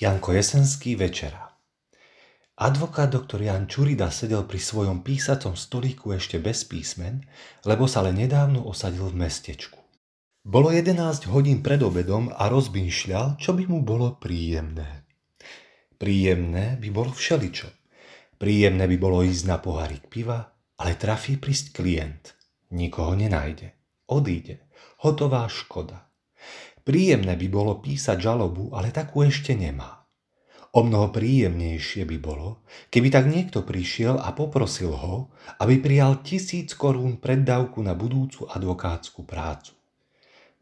Janko Jesenský večera. Advokát doktor Jan Čurida sedel pri svojom písacom stolíku ešte bez písmen, lebo sa len nedávno osadil v mestečku. Bolo 11 hodín pred obedom a rozmýšľal, čo by mu bolo príjemné. Príjemné by bolo všeličo. Príjemné by bolo ísť na pohárik piva, ale trafí prísť klient. Nikoho nenájde. Odíde. Hotová škoda. Príjemné by bolo písať žalobu, ale takú ešte nemá. O mnoho príjemnejšie by bolo, keby tak niekto prišiel a poprosil ho, aby prijal tisíc korún preddavku na budúcu advokátsku prácu.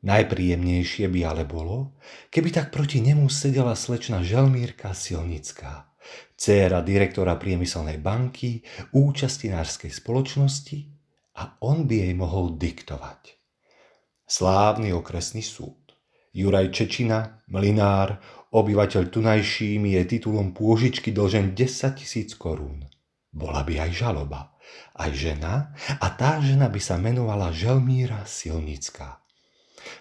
Najpríjemnejšie by ale bolo, keby tak proti nemu sedela slečna Želmírka Silnická, dcéra direktora priemyselnej banky, účastinárskej spoločnosti a on by jej mohol diktovať. Slávny okresný súd. Juraj Čečina, mlinár, obyvateľ tunajší je titulom pôžičky dlžen 10 tisíc korún. Bola by aj žaloba, aj žena a tá žena by sa menovala Želmíra Silnická.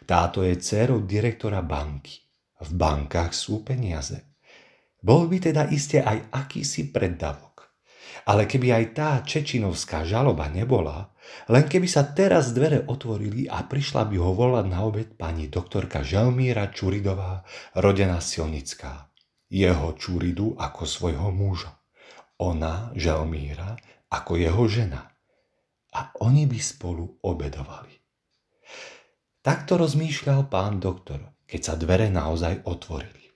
Táto je dcerou direktora banky. V bankách sú peniaze. Bol by teda iste aj akýsi preddavok. Ale keby aj tá čečinovská žaloba nebola, len keby sa teraz dvere otvorili a prišla by ho volať na obed pani doktorka Želmíra Čuridová, rodená Silnická. Jeho Čuridu ako svojho muža. Ona, Želmíra, ako jeho žena. A oni by spolu obedovali. Takto rozmýšľal pán doktor, keď sa dvere naozaj otvorili.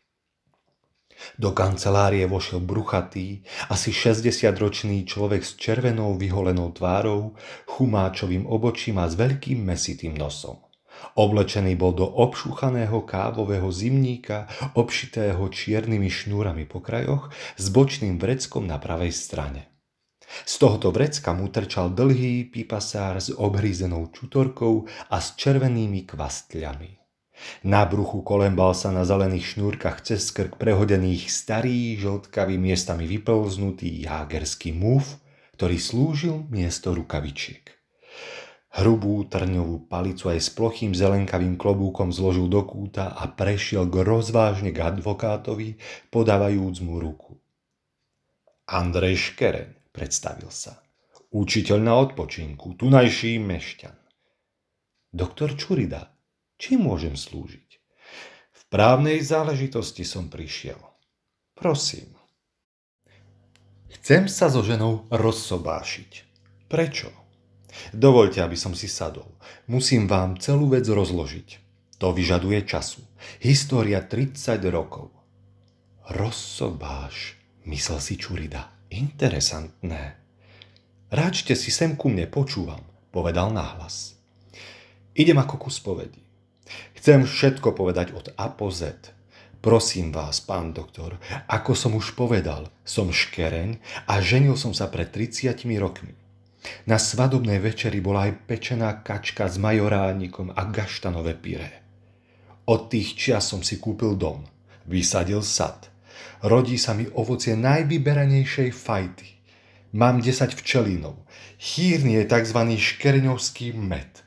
Do kancelárie vošiel bruchatý, asi 60-ročný človek s červenou vyholenou tvárou, chumáčovým obočím a s veľkým mesitým nosom. Oblečený bol do obšuchaného kávového zimníka, obšitého čiernymi šnúrami po krajoch, s bočným vreckom na pravej strane. Z tohoto vrecka mu trčal dlhý pipasár s obhrízenou čutorkou a s červenými kvastľami. Na bruchu kolembal sa na zelených šnúrkach cez krk prehodených starý, žltkavý miestami vyplznutý jágerský múv, ktorý slúžil miesto rukavičiek. Hrubú trňovú palicu aj s plochým zelenkavým klobúkom zložil do kúta a prešiel k rozvážne k advokátovi, podávajúc mu ruku. Andrej Škereň, predstavil sa. Učiteľ na odpočinku, tunajší mešťan. Doktor Čurida, Čím môžem slúžiť? V právnej záležitosti som prišiel. Prosím. Chcem sa so ženou rozsobášiť. Prečo? Dovolte, aby som si sadol. Musím vám celú vec rozložiť. To vyžaduje času. História 30 rokov. Rozsobáš, myslel si Čurida. Interesantné. Ráčte si sem ku mne, počúvam, povedal nahlas. Idem ako kus povedí. Chcem všetko povedať od A po Z. Prosím vás, pán doktor, ako som už povedal, som škereň a ženil som sa pred 30 rokmi. Na svadobnej večeri bola aj pečená kačka s majoránikom a gaštanové pyré. Od tých čias som si kúpil dom, vysadil sad. Rodí sa mi ovocie najvyberanejšej fajty. Mám 10 včelínov. Chýrny je tzv. škerňovský med –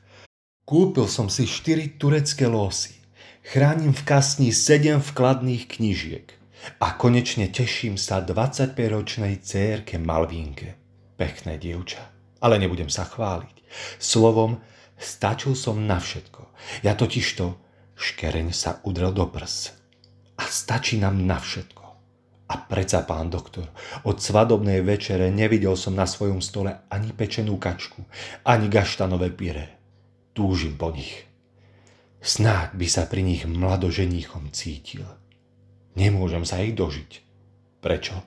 Kúpil som si 4 turecké losy. Chránim v kasni 7 vkladných knižiek. A konečne teším sa 25-ročnej cérke Malvínke. Pekné dievča. Ale nebudem sa chváliť. Slovom, stačil som na všetko. Ja totižto škereň sa udrel do prs. A stačí nám na všetko. A predsa, pán doktor, od svadobnej večere nevidel som na svojom stole ani pečenú kačku, ani gaštanové pyré túžim po nich. Snáď by sa pri nich mladoženíchom cítil. Nemôžem sa ich dožiť. Prečo?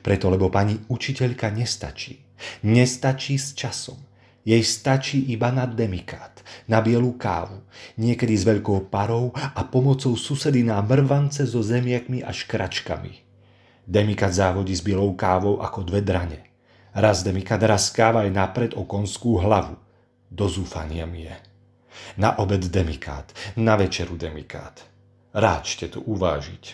Preto, lebo pani učiteľka nestačí. Nestačí s časom. Jej stačí iba na demikát, na bielú kávu, niekedy s veľkou parou a pomocou susedy na mrvance so zemiakmi a škračkami. Demikát závodí s bielou kávou ako dve drane. Raz demikát, raz káva aj napred o konskú hlavu – do zúfania mi je. Na obed demikát, na večeru demikát. Ráčte to uvážiť.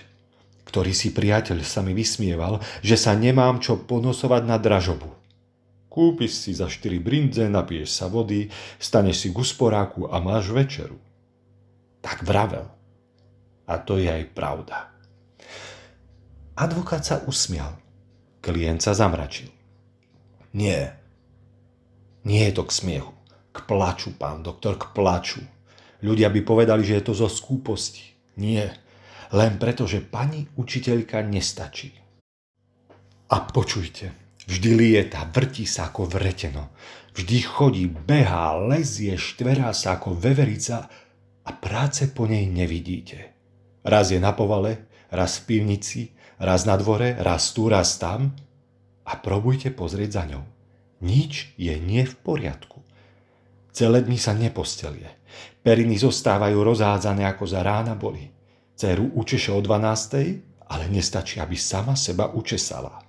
Ktorý si priateľ sa mi vysmieval, že sa nemám čo ponosovať na dražobu. Kúpiš si za 4 brindze, napiješ sa vody, staneš si k usporáku a máš večeru. Tak vravel. A to je aj pravda. Advokát sa usmial. Klient sa zamračil. Nie. Nie je to k smiechu. K plaču, pán doktor, k plaču. Ľudia by povedali, že je to zo skúposti. Nie. Len preto, že pani učiteľka nestačí. A počujte, vždy lieta, vrtí sa ako vreteno. Vždy chodí, behá, lezie, štverá sa ako veverica a práce po nej nevidíte. Raz je na povale, raz v pivnici, raz na dvore, raz tu, raz tam a probujte pozrieť za ňou. Nič je nie v poriadku. Celé dni sa nepostelie. Periny zostávajú rozhádzané ako za rána boli. Ceru učeše o 12. ale nestačí, aby sama seba učesala.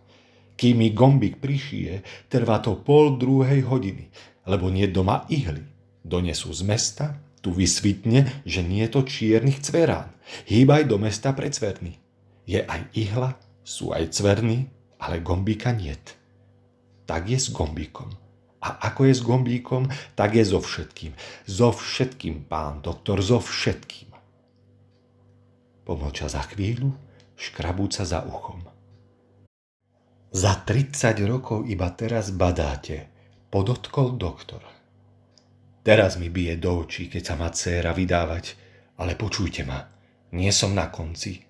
Kým mi gombik prišije, trvá to pol druhej hodiny, lebo nie doma ihly. Donesú z mesta, tu vysvitne, že nie je to čiernych cverán. Hýbaj do mesta pre cverny. Je aj ihla, sú aj cverny, ale gombíka niet. Tak je s gombíkom. A ako je s gombíkom, tak je so všetkým. So všetkým, pán doktor, so všetkým. Pomlča za chvíľu, škrabúca za uchom. Za 30 rokov iba teraz badáte, podotkol doktor. Teraz mi bije do očí, keď sa má dcéra vydávať, ale počujte ma, nie som na konci.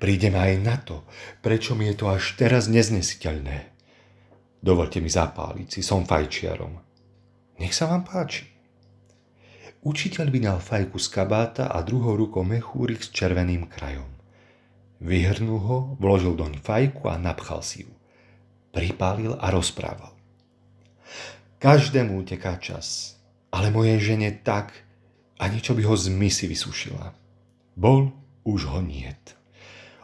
Prídem aj na to, prečo mi je to až teraz neznesiteľné. Dovolte mi zapáliť si, som fajčiarom. Nech sa vám páči. Učiteľ vynal fajku z kabáta a druhou rukou mechúrik s červeným krajom. Vyhrnul ho, vložil doň fajku a napchal si ju. Pripálil a rozprával. Každému uteká čas, ale mojej žene tak, ani čo by ho z misy vysušila. Bol, už ho niet.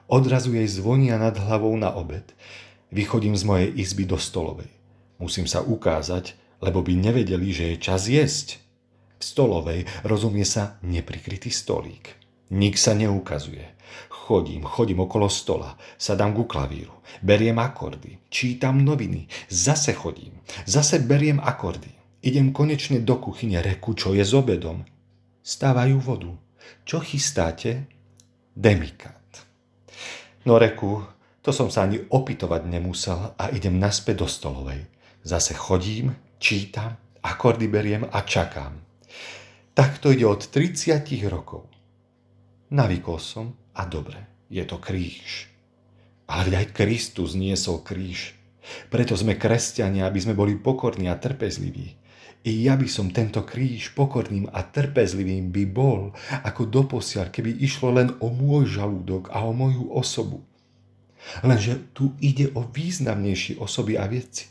Odrazu jej zvonia nad hlavou na obed. Vychodím z mojej izby do stolovej. Musím sa ukázať, lebo by nevedeli, že je čas jesť. V stolovej rozumie sa neprikrytý stolík. Nik sa neukazuje. Chodím, chodím okolo stola, sadám ku klavíru, beriem akordy, čítam noviny, zase chodím, zase beriem akordy. Idem konečne do kuchyne reku, čo je s obedom. Stávajú vodu. Čo chystáte? Demika. No reku, to som sa ani opytovať nemusel a idem naspäť do stolovej. Zase chodím, čítam, akordy beriem a čakám. Tak to ide od 30 rokov. Navykol som a dobre, je to kríž. Ale aj Kristus niesol kríž. Preto sme kresťania, aby sme boli pokorní a trpezliví. I ja by som tento kríž pokorným a trpezlivým by bol, ako doposiaľ, keby išlo len o môj žalúdok a o moju osobu. Lenže tu ide o významnejšie osoby a veci.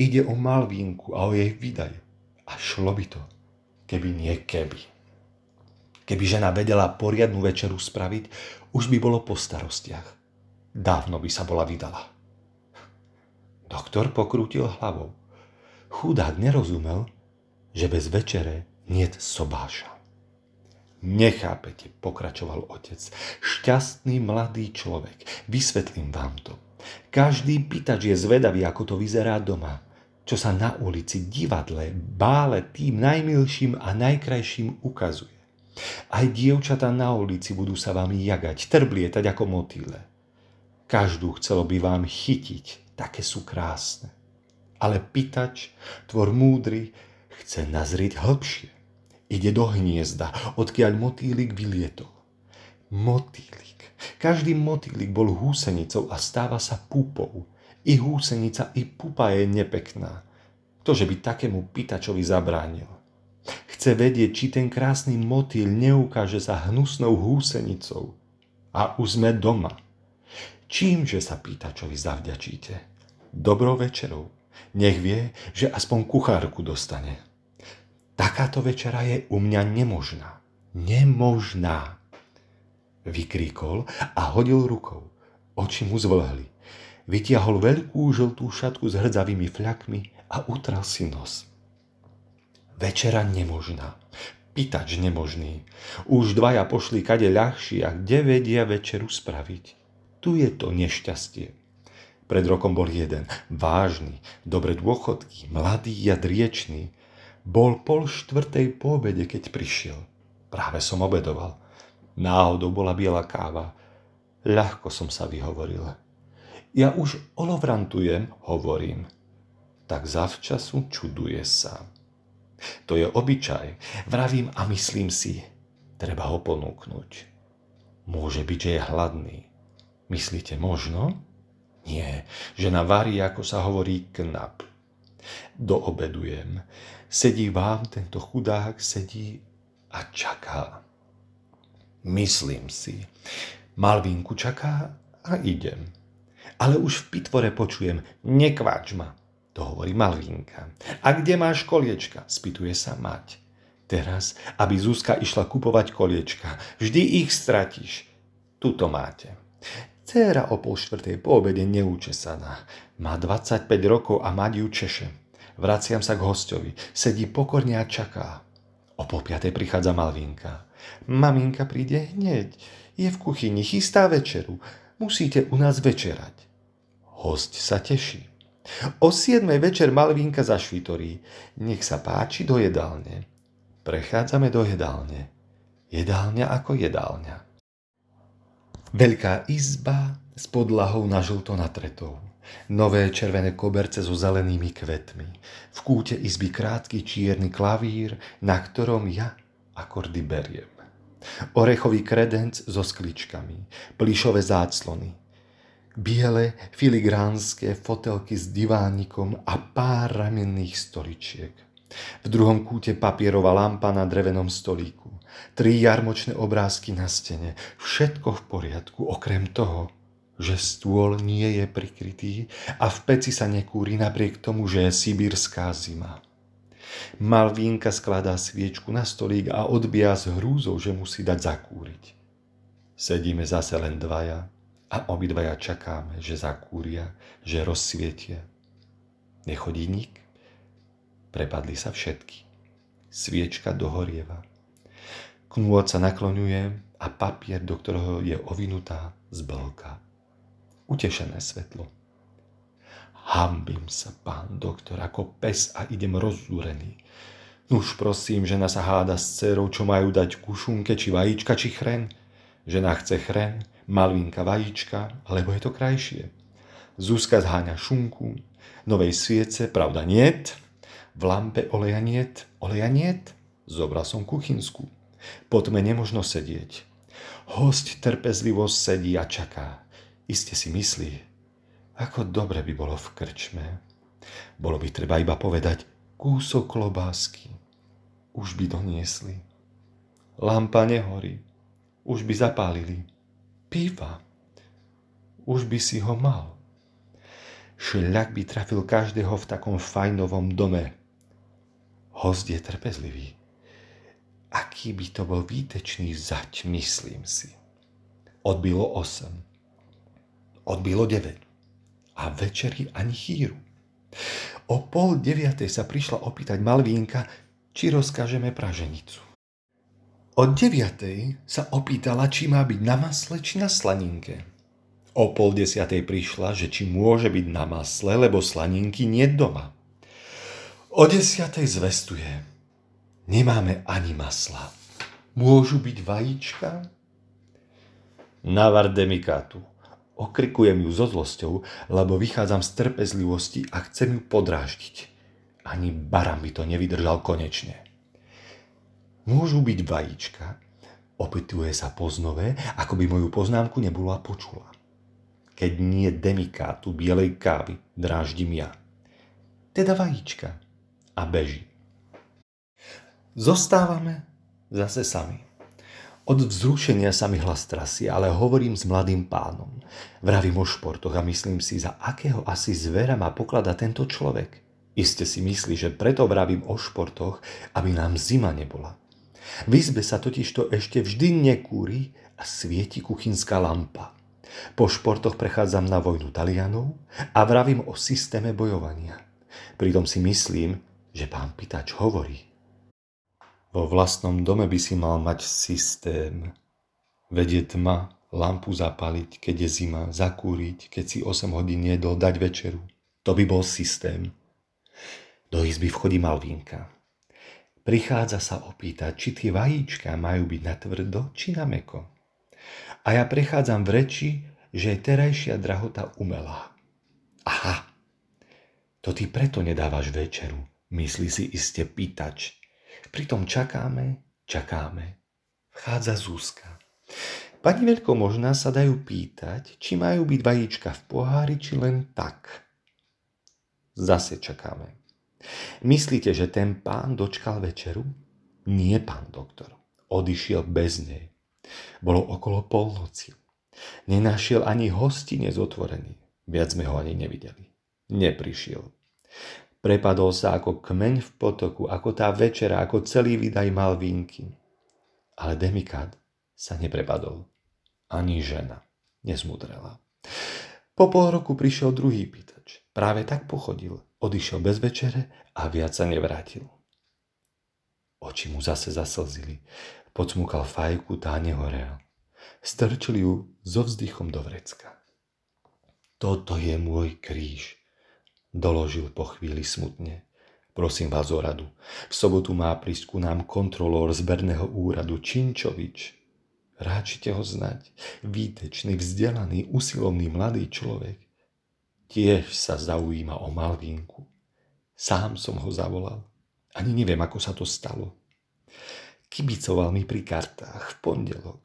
Ide o Malvínku a o jej výdaj. A šlo by to, keby nie keby. Keby žena vedela poriadnu večeru spraviť, už by bolo po starostiach. Dávno by sa bola vydala. Doktor pokrútil hlavou. Chudák nerozumel, že bez večere niet sobáša. Nechápete, pokračoval otec. Šťastný mladý človek. Vysvetlím vám to. Každý pýtač je zvedavý, ako to vyzerá doma. Čo sa na ulici, divadle, bále tým najmilším a najkrajším ukazuje. Aj dievčatá na ulici budú sa vám jagať, trblietať ako motýle. Každú chcelo by vám chytiť, také sú krásne ale pýtač, tvor múdry, chce nazrieť hlbšie. Ide do hniezda, odkiaľ motýlik vylietol. Motýlik. Každý motýlik bol húsenicou a stáva sa púpou. I húsenica, i pupa je nepekná. Ktože by takému pýtačovi zabránil? Chce vedieť, či ten krásny motýl neukáže sa hnusnou húsenicou. A už sme doma. Čímže sa pýtačovi zavďačíte? Dobrou večerou nech vie, že aspoň kuchárku dostane. Takáto večera je u mňa nemožná. Nemožná. Vykríkol a hodil rukou. Oči mu zvlhli. Vytiahol veľkú žltú šatku s hrdzavými fľakmi a utral si nos. Večera nemožná. Pýtač nemožný. Už dvaja pošli kade ľahší a kde vedia večeru spraviť. Tu je to nešťastie. Pred rokom bol jeden, vážny, dobre dôchodky, mladý a driečný. Bol pol štvrtej po obede, keď prišiel. Práve som obedoval. Náhodou bola biela káva. Ľahko som sa vyhovoril. Ja už olovrantujem, hovorím. Tak zavčasu čuduje sa. To je obyčaj. Vravím a myslím si, treba ho ponúknuť. Môže byť, že je hladný. Myslíte možno? Nie, žena varí, ako sa hovorí, knap. Doobedujem. Sedí vám, tento chudák sedí a čaká. Myslím si, Malvinku čaká a idem. Ale už v pitvore počujem, nekváč ma, to hovorí Malvinka. A kde máš koliečka? Spýtuje sa mať. Teraz, aby Zuzka išla kupovať koliečka, vždy ich stratíš. Tuto máte. Céra o pol štvrtej po obede neúčesaná. Má 25 rokov a mať ju češe. Vraciam sa k hostovi. Sedí pokorne a čaká. O pol piatej prichádza Malvinka. Maminka príde hneď. Je v kuchyni, chystá večeru. Musíte u nás večerať. Host sa teší. O 7. večer Malvínka zašvitorí. Nech sa páči do jedálne. Prechádzame do jedálne. Jedálňa ako jedálňa. Veľká izba s podlahou na žlto natretou. Nové červené koberce so zelenými kvetmi. V kúte izby krátky čierny klavír, na ktorom ja akordy beriem. Orechový kredenc so skličkami, plišové záclony, biele filigránske fotelky s divánikom a pár ramenných stoličiek. V druhom kúte papierová lampa na drevenom stolíku, tri jarmočné obrázky na stene, všetko v poriadku, okrem toho, že stôl nie je prikrytý a v peci sa nekúri napriek tomu, že je sibírská zima. Malvínka skladá sviečku na stolík a odbíja s hrúzou, že musí dať zakúriť. Sedíme zase len dvaja a obidvaja čakáme, že zakúria, že rozsvietia. Nechodí nik. Prepadli sa všetky. Sviečka dohorieva. Knôt sa nakloňuje a papier, do ktorého je ovinutá, zblka. Utešené svetlo Hambím sa, pán doktor, ako pes a idem rozzúrený. Nuž prosím, žena sa háda s dcerou, čo majú dať kušunke, či vajíčka, či chren. Žena chce chren, malvinka vajíčka, lebo je to krajšie. Zuzka zháňa šunku, novej sviece, pravda niet, v lampe oleja niet, oleja niet, zobral som kuchynsku. Po tme nemožno sedieť. Host trpezlivo sedí a čaká. Iste si myslí, ako dobre by bolo v krčme. Bolo by treba iba povedať kúsok klobásky. Už by doniesli. Lampa nehorí. Už by zapálili. Píva. Už by si ho mal. Šľak by trafil každého v takom fajnovom dome. Host je trpezlivý. Aký by to bol výtečný zať, myslím si. Odbilo 8. Odbilo 9 a večeri ani chýru. O pol deviatej sa prišla opýtať Malvínka, či rozkážeme praženicu. O deviatej sa opýtala, či má byť na masle či na slaninke. O pol desiatej prišla, že či môže byť na masle, lebo slaninky nie doma. O desiatej zvestuje, nemáme ani masla. Môžu byť vajíčka? Navar demikátu. Okrikujem ju so zlosťou, lebo vychádzam z trpezlivosti a chcem ju podráždiť. Ani baram by to nevydržal konečne. Môžu byť vajíčka, opytuje sa poznové, ako by moju poznámku nebola počula. Keď nie demikátu bielej kávy, dráždim ja. Teda vajíčka. A beží. Zostávame zase sami. Od vzrušenia sa mi hlas trasie, ale hovorím s mladým pánom. Vravím o športoch a myslím si, za akého asi zvera má poklada tento človek. Iste si myslí, že preto vravím o športoch, aby nám zima nebola. V izbe sa totižto ešte vždy nekúri a svieti kuchynská lampa. Po športoch prechádzam na vojnu Talianov a vravím o systéme bojovania. Pritom si myslím, že pán Pitač hovorí, vo vlastnom dome by si mal mať systém. Vedieť tma, lampu zapaliť, keď je zima, zakúriť, keď si 8 hodín jedol, dať večeru. To by bol systém. Do izby vchodí Malvínka. Prichádza sa opýtať, či tie vajíčka majú byť na tvrdo, či na meko. A ja prechádzam v reči, že je terajšia drahota umelá. Aha, to ty preto nedávaš večeru, myslí si iste pýtač. Pritom čakáme, čakáme. Vchádza Zúska. Pani veľkomožná sa dajú pýtať, či majú byť vajíčka v pohári, či len tak. Zase čakáme. Myslíte, že ten pán dočkal večeru? Nie, pán doktor. Odišiel bez nej. Bolo okolo polnoci. Nenašiel ani hostinec otvorený. Viac sme ho ani nevideli. Neprišiel. Prepadol sa ako kmeň v potoku, ako tá večera, ako celý vydaj mal vínky. Ale Demikád sa neprepadol. Ani žena nezmudrela. Po pol roku prišiel druhý pýtač. Práve tak pochodil. Odišiel bez večere a viac sa nevrátil. Oči mu zase zaslzili. Pocmukal fajku, tá nehorel. Strčili ju so vzdychom do vrecka. Toto je môj kríž, doložil po chvíli smutne. Prosím vás o radu. V sobotu má prísť ku nám kontrolór zberného úradu Činčovič. Ráčite ho znať. Výtečný, vzdelaný, usilovný mladý človek. Tiež sa zaujíma o Malvinku. Sám som ho zavolal. Ani neviem, ako sa to stalo. Kibicoval mi pri kartách v pondelok.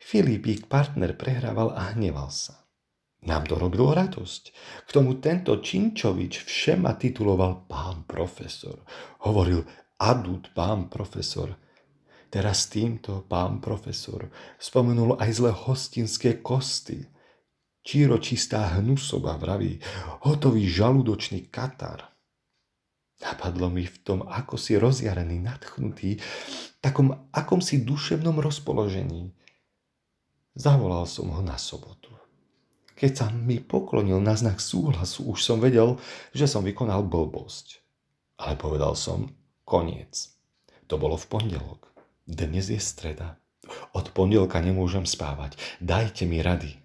Filipík partner prehrával a hneval sa. Nám to robilo radosť. K tomu tento Činčovič všema tituloval pán profesor. Hovoril adut pán profesor. Teraz týmto pán profesor spomenul aj zle hostinské kosty. Číročistá hnusoba vraví, hotový žalúdočný katar. Napadlo mi v tom, ako si rozjarený, nadchnutý, takom akom si duševnom rozpoložení. Zavolal som ho na sobotu. Keď sa mi poklonil na znak súhlasu, už som vedel, že som vykonal blbosť. Ale povedal som, koniec. To bolo v pondelok. Dnes je streda. Od pondelka nemôžem spávať. Dajte mi rady.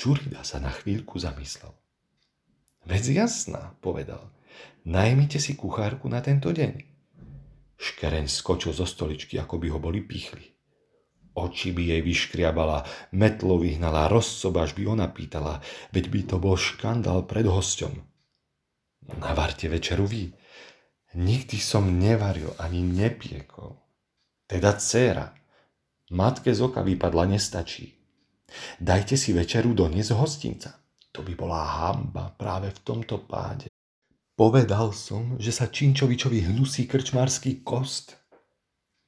Čurida sa na chvíľku zamyslel. Veď jasná, povedal. Najmite si kuchárku na tento deň. Škereň skočil zo stoličky, ako by ho boli pichli. Oči by jej vyškriabala, metlo vyhnala, rozsoba, až by ona pýtala, veď by to bol škandál pred hosťom. Navarte večeru vy. Nikdy som nevaril ani nepiekol. Teda dcéra. Matke z oka vypadla nestačí. Dajte si večeru doniesť hostinca. To by bola hamba práve v tomto páde. Povedal som, že sa Činčovičovi hnusí krčmársky kost.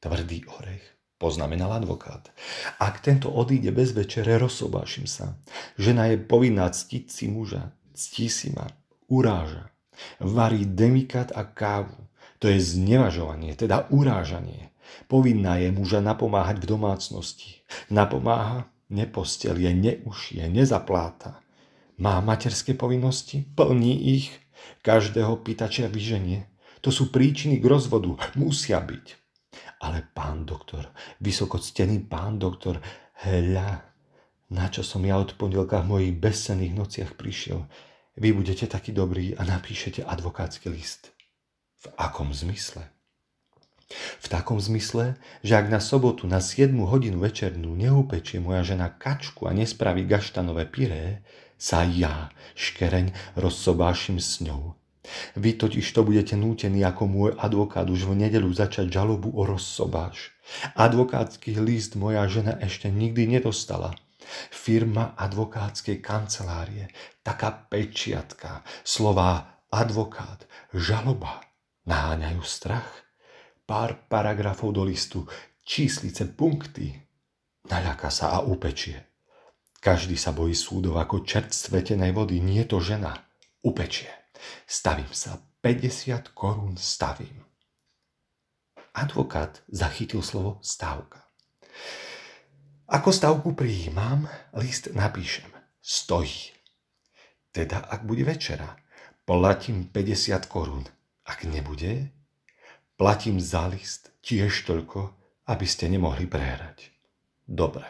Tvrdý orech poznamenal advokát. Ak tento odíde bez večere, rozsobášim sa. Žena je povinná ctiť si muža, ctí si ma, uráža. Varí demikat a kávu. To je znevažovanie, teda urážanie. Povinná je muža napomáhať v domácnosti. Napomáha, nepostelie, neušie, nezapláta. Má materské povinnosti, plní ich. Každého pýtačia vyženie. To sú príčiny k rozvodu, musia byť. Ale pán doktor, vysokoctený pán doktor, hľa, na čo som ja od pondelka v mojich bezsenných nociach prišiel. Vy budete taký dobrý a napíšete advokátsky list. V akom zmysle? V takom zmysle, že ak na sobotu na 7 hodinu večernú neupečie moja žena kačku a nespraví gaštanové pyré, sa ja, škereň, rozsobášim s ňou vy totiž to budete nútení ako môj advokát už v nedelu začať žalobu o rozsobáš. Advokátsky list moja žena ešte nikdy nedostala. Firma advokátskej kancelárie, taká pečiatka, slová advokát, žaloba, naháňajú strach. Pár paragrafov do listu, číslice, punkty. Naľaká sa a upečie. Každý sa bojí súdov ako čert svetenej vody, nie to žena. Upečie. Stavím sa, 50 korún stavím. Advokát zachytil slovo stavka. Ako stavku prijímam, list napíšem. Stojí. Teda, ak bude večera, platím 50 korún. Ak nebude, platím za list tiež toľko, aby ste nemohli prehrať. Dobre.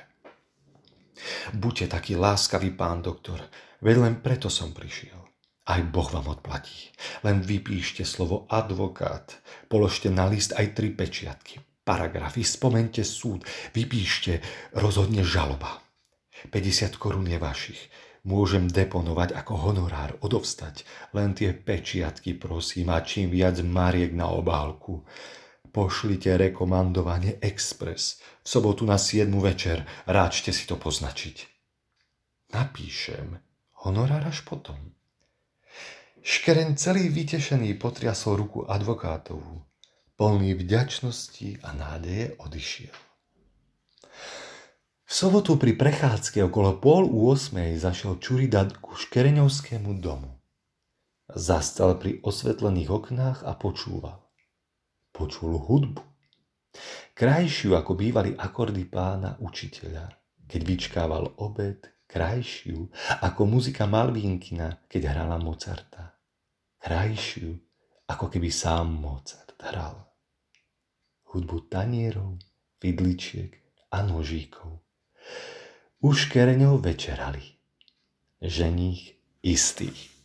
Buďte taký láskavý, pán doktor, veď len preto som prišiel. Aj Boh vám odplatí. Len vypíšte slovo advokát. Položte na list aj tri pečiatky. paragrafy, spomente súd, vypíšte, rozhodne žaloba. 50 korún je vašich. Môžem deponovať ako honorár, odovstať. Len tie pečiatky, prosím, a čím viac mariek na obálku. Pošlite rekomandovanie Express v sobotu na 7 večer. Ráčte si to poznačiť. Napíšem. Honorár až potom. Škeren celý vytešený potriasol ruku advokátovú. Plný vďačnosti a nádeje odišiel. V sobotu pri prechádzke okolo pol u osmej zašiel Čurida ku Škereňovskému domu. Zastal pri osvetlených oknách a počúval. Počul hudbu. Krajšiu ako bývali akordy pána učiteľa, keď vyčkával obed, krajšiu ako muzika Malvínkina, keď hrala Mozarta. Krajšiu ako keby sám Mozart hral. Hudbu tanierov, vidličiek a nožíkov už kereňov večerali. Ženích istých.